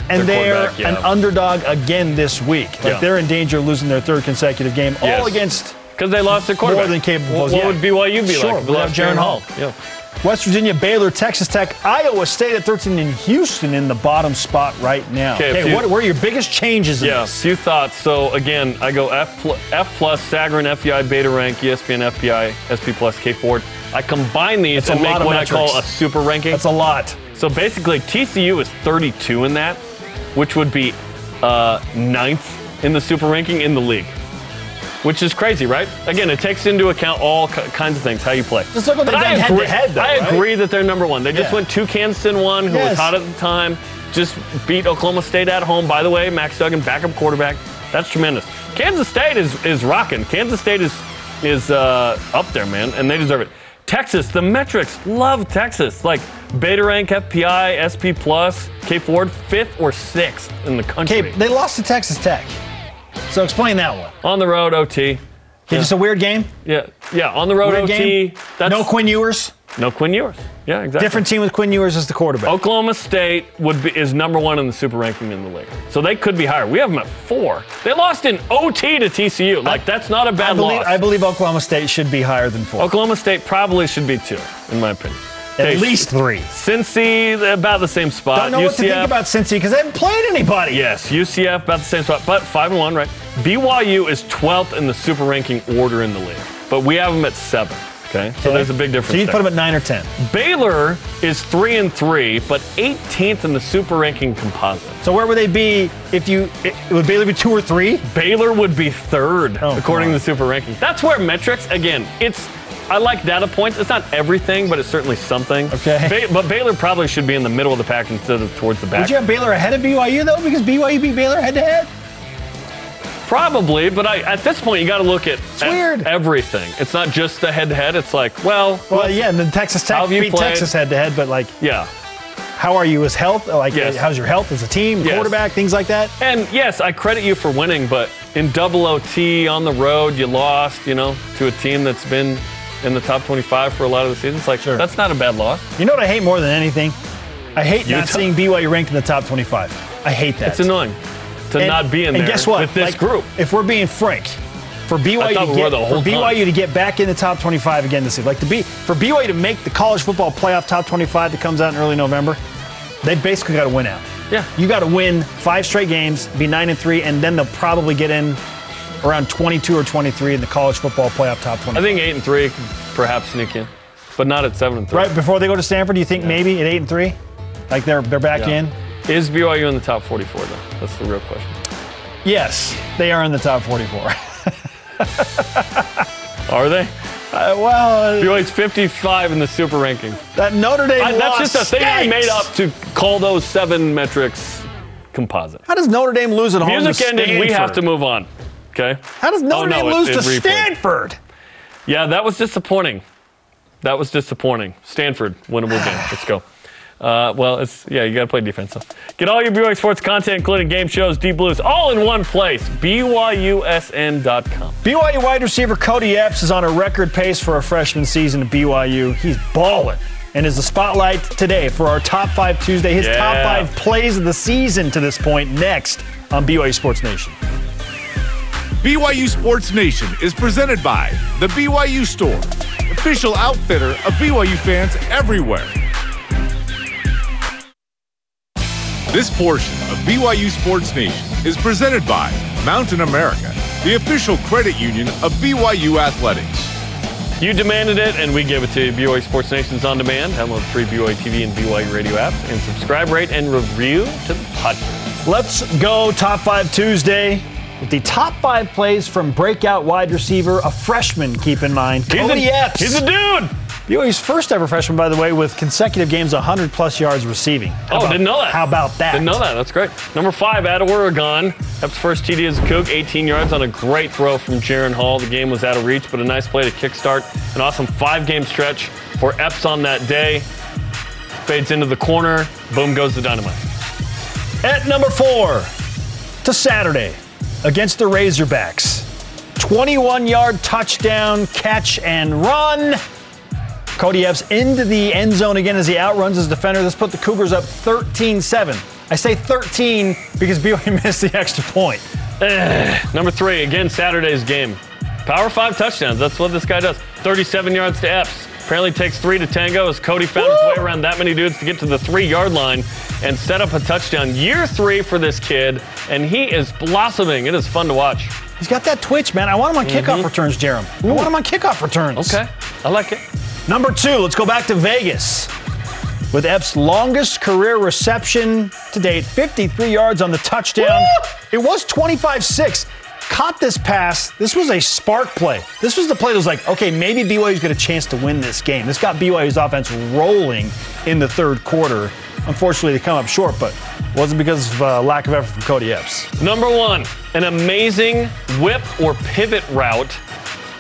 and they're yeah. an underdog again this week. Like Yeah. they're in danger of losing their third consecutive game, all Yes. against Because they lost their quarterback. More than capable. What, what yeah. would BYU be Sure, like? they without Jaren Jaren Hall. Yeah. West Virginia, Baylor, Texas Tech, Iowa State at 13, and Houston in the bottom spot right now. Okay, a Okay, few- what, what are your biggest changes in Yeah, this? few thoughts. So again, I go F plus, F plus Sagarin, FPI, Beta Rank, ESPN, FPI, SP plus, K Ford. I combine these That's and make what I call a super ranking. That's a lot. so basically, TCU is 32 in that, which would be uh, ninth in the super ranking in the league. Which is crazy, right? Again, it takes into account all ki- kinds of things, how you play. Just look what they've I done agree, head-to-head, though, I right? agree that they're number one. They just Yeah. went to Kansas one, who Yes. was hot at the time. Just beat Oklahoma State at home. By the way, Max Duggan, backup quarterback. That's tremendous. Kansas State is is rocking. Kansas State is is uh, up there, man, and they deserve it. Texas, the metrics, love Texas. Like Beta Rank, FPI, SP Plus, K Ford, fifth or sixth in the country. Okay, they lost to Texas Tech. So explain that one. on the road, OT. Okay, Just a weird game. Yeah, yeah, on the road, Weird OT. game. That's no Quinn Ewers. no Quinn Ewers. Yeah, exactly. Different team with Quinn Ewers as the quarterback. Oklahoma State would be is number one in the super ranking in the league, so they could be higher. We have them at four. They lost in OT to TCU. Like that's not a bad I believe, loss. I believe Oklahoma State should be higher than four. Oklahoma State probably should be two, in my opinion. At least three. Cincy, about the same spot. Don't know what to think about Cincy because they haven't played anybody. Yes, UCF about the same spot, but five and one, right? BYU is 12th in the super ranking order in the league, but we have them at seven. Okay, so there's a big difference. So you there. put them at nine or ten. Baylor is three and three, but 18th in the super ranking composite. So where would they be if you? It, would Baylor be two or three? Baylor would be third Oh, according to the super ranking. That's where metrics again. It's I like data points. It's not everything, but it's certainly something. Okay. Ba- but Baylor probably should be in the middle of the pack instead of towards the back. Would you have Baylor ahead of BYU though? Because BYU beat Baylor head to head. Probably, but I, at this point you got to look at, at weird. everything. It's not just the head-to-head. It's like, well, Well, yeah, and then Texas How Tech beat played? Texas head to head, but like, yeah. how are you as health? Like, uh, Yes. how's your health as a team, Yes. quarterback, things like that? And yes, I credit you for winning, but in double OT on the road, you lost, you know, to a team that's been in the top 25 for a lot of the season. It's like, Sure. that's not a bad loss. You know what I hate more than anything? I hate not seeing BYU ranked in the top 25. I hate that. It's annoying to And- not be in and there guess what? with this Like, group. If we're being frank, for BYU to get for time. BYU to get back in the top 25 again this year. Like to be for BYU to make the college football playoff top 25 that comes out in early November, they basically got to win out. Yeah. You got to win five straight games, be nine and three, and then they'll probably get in around 22 or 23 in the college football playoff top 20. I think eight and three could perhaps sneak in, but not at seven and three. right before they go to Stanford, do you think maybe at eight and three, like they're they're back Yeah. in? Is BYU in the top 44 though? That's the real question. Yes, they are in the top 44. Are they? Uh, well, BYU's 55 in the super ranking. that Notre Dame I- that's just a thing I made up to call those seven metrics composite. How does Notre Dame lose at home Music ended. We have to move on. Okay. How does Notre Oh, no, Dame it- lose it to replayed. Stanford? Yeah, that was disappointing. That was disappointing. Stanford, winnable game. Let's go. Uh, well, it's yeah, you got to play defense. So. Get all your BYU sports content, including game shows, deep blues, all in one place. BYUSN.com. BYU wide receiver Cody Epps is on a record pace for a freshman season at BYU. He's balling and is the spotlight today for our Top 5 Tuesday. His top five plays of the season to this point next on BYU Sports Nation. BYU Sports Nation is presented by The BYU Store, official outfitter of BYU fans everywhere. This portion of BYU Sports Nation is presented by Mountain America, the official credit union of BYU Athletics. You demanded it, and we give it to you. BYU Sports Nation's on demand. Download the free BYU TV and BYU radio apps, and subscribe, rate, and review to the podcast. Let's go Top 5 Tuesday with the top five plays from breakout wide receiver, a freshman, keep in mind. He's Cody a, Epps. he's a dude. BYU's first ever freshman, by the way, with consecutive games 100 plus yards receiving. How Oh, about- didn't know that. How about that? Didn't know that. That's great. Number five at Oregon. Epps' first TD as a Coug, 18 yards on a great throw from Jaren Hall. The game was out of reach, but a nice play to kickstart an awesome five-game stretch for Epps on that day. Fades into the corner. Boom goes the dynamite. At number four, to Saturday against the Razorbacks. 21 yard touchdown catch and run. Cody Epps into the end zone again as he outruns his defender. This put the Cougars up 13 7. I say 13 because BYU missed the extra point. Number three, again, Saturday's game. Power five touchdowns. That's what this guy does. 37 yards to Epps. Apparently takes three to tango as Cody found his way around that many dudes to get to the three yard line and set up a touchdown. Year three for this kid, and he is blossoming. It is fun to watch. He's got that twitch, man. I want him on kickoff mm-hmm. returns, Jarom. I want him on kickoff returns. Okay, I like it. Number two, let's go back to Vegas. With Epps' longest career reception to date, 53 yards on the touchdown. It was 25 6. Caught this pass. This was a spark play. This was the play that was like, okay, maybe BYU's got a chance to win this game. This got BYU's offense rolling in the third quarter. Unfortunately, they come up short, but wasn't because of uh, lack of effort from Cody Epps. Number one, an amazing whip or pivot route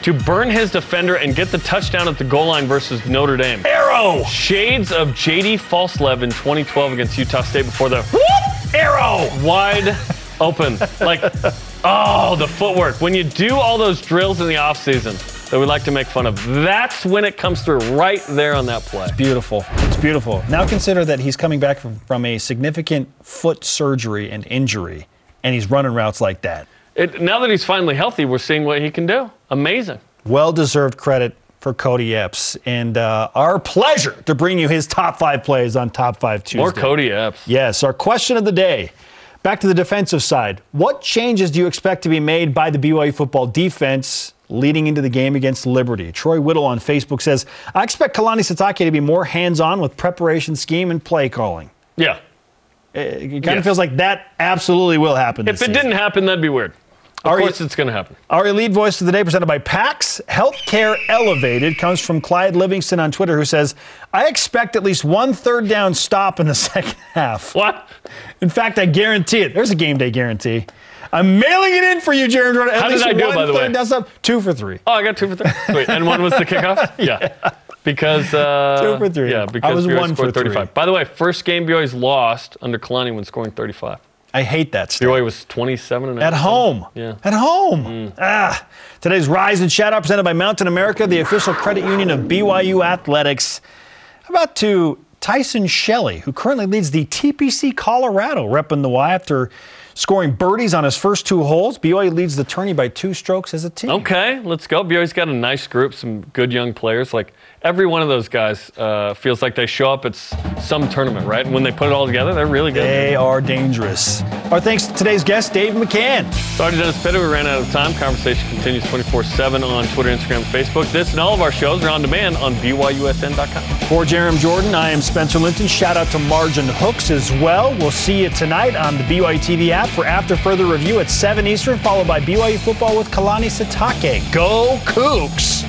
to burn his defender and get the touchdown at the goal line versus Notre Dame. Arrow! Shades of JD Falslev in 2012 against Utah State before the Arrow! wide open. Like, oh, the footwork. When you do all those drills in the offseason that we like to make fun of, that's when it comes through right there on that play. Beautiful. It's beautiful. Now consider that he's coming back from, from a significant foot surgery and injury, and he's running routes like that. It, now that he's finally healthy, we're seeing what he can do. Amazing. Well deserved credit for Cody Epps, and uh, our pleasure to bring you his top five plays on Top Five Tuesday. More Cody Epps. Yes, our question of the day. Back to the defensive side. What changes do you expect to be made by the BYU football defense leading into the game against Liberty? Troy Whittle on Facebook says, I expect Kalani Sitake to be more hands on with preparation scheme and play calling. Yeah. It kind Yes. of feels like that absolutely will happen. If it season. didn't happen, that'd be weird. Of you- course, it's going to happen. Our elite voice of the day, presented by PAX Healthcare Elevated, comes from Clyde Livingston on Twitter, who says, I expect at least one third down stop in the second half. What? In fact, I guarantee it. There's a game day guarantee. I'm mailing it in for you, Jared. At How did I do, one by the third way? down stop, two for three. Oh, I got two for three. Wait, And one was the kickoff? yeah. Because uh, Two for three. Yeah, I because was BYU one scored for three. 35. By the way, first game BYU's lost under Kalani when scoring 35. I hate that stuff. BYU was 27 and a At home. Yeah. Mm. At home. Ah. Today's Rise and Shout Out presented by Mountain America, the official credit union of BYU Athletics. How about to Tyson Shelley, who currently leads the TPC Colorado, repping the Y after scoring birdies on his first two holes. BYU leads the tourney by two strokes as a team. Okay, let's go. BYU's got a nice group, some good young players. Like every one of those guys uh, feels like they show up at some tournament, right? And when they put it all together, they're really good. They are dangerous. Our thanks to today's guest, Dave McCann. Sorry to Dennis Pitta. We ran out of time. Conversation continues 24-7 on Twitter, Instagram, Facebook. This and all of our shows are on demand on BYUSN.com. For Jarom Jordan, I am Spencer Linton. Shout out to Margin Hooks as well. We'll see you tonight on the BYU TV app for After Further Review at 7 Eastern, followed by BYU Football with Kalani Sitake. Go Cougs!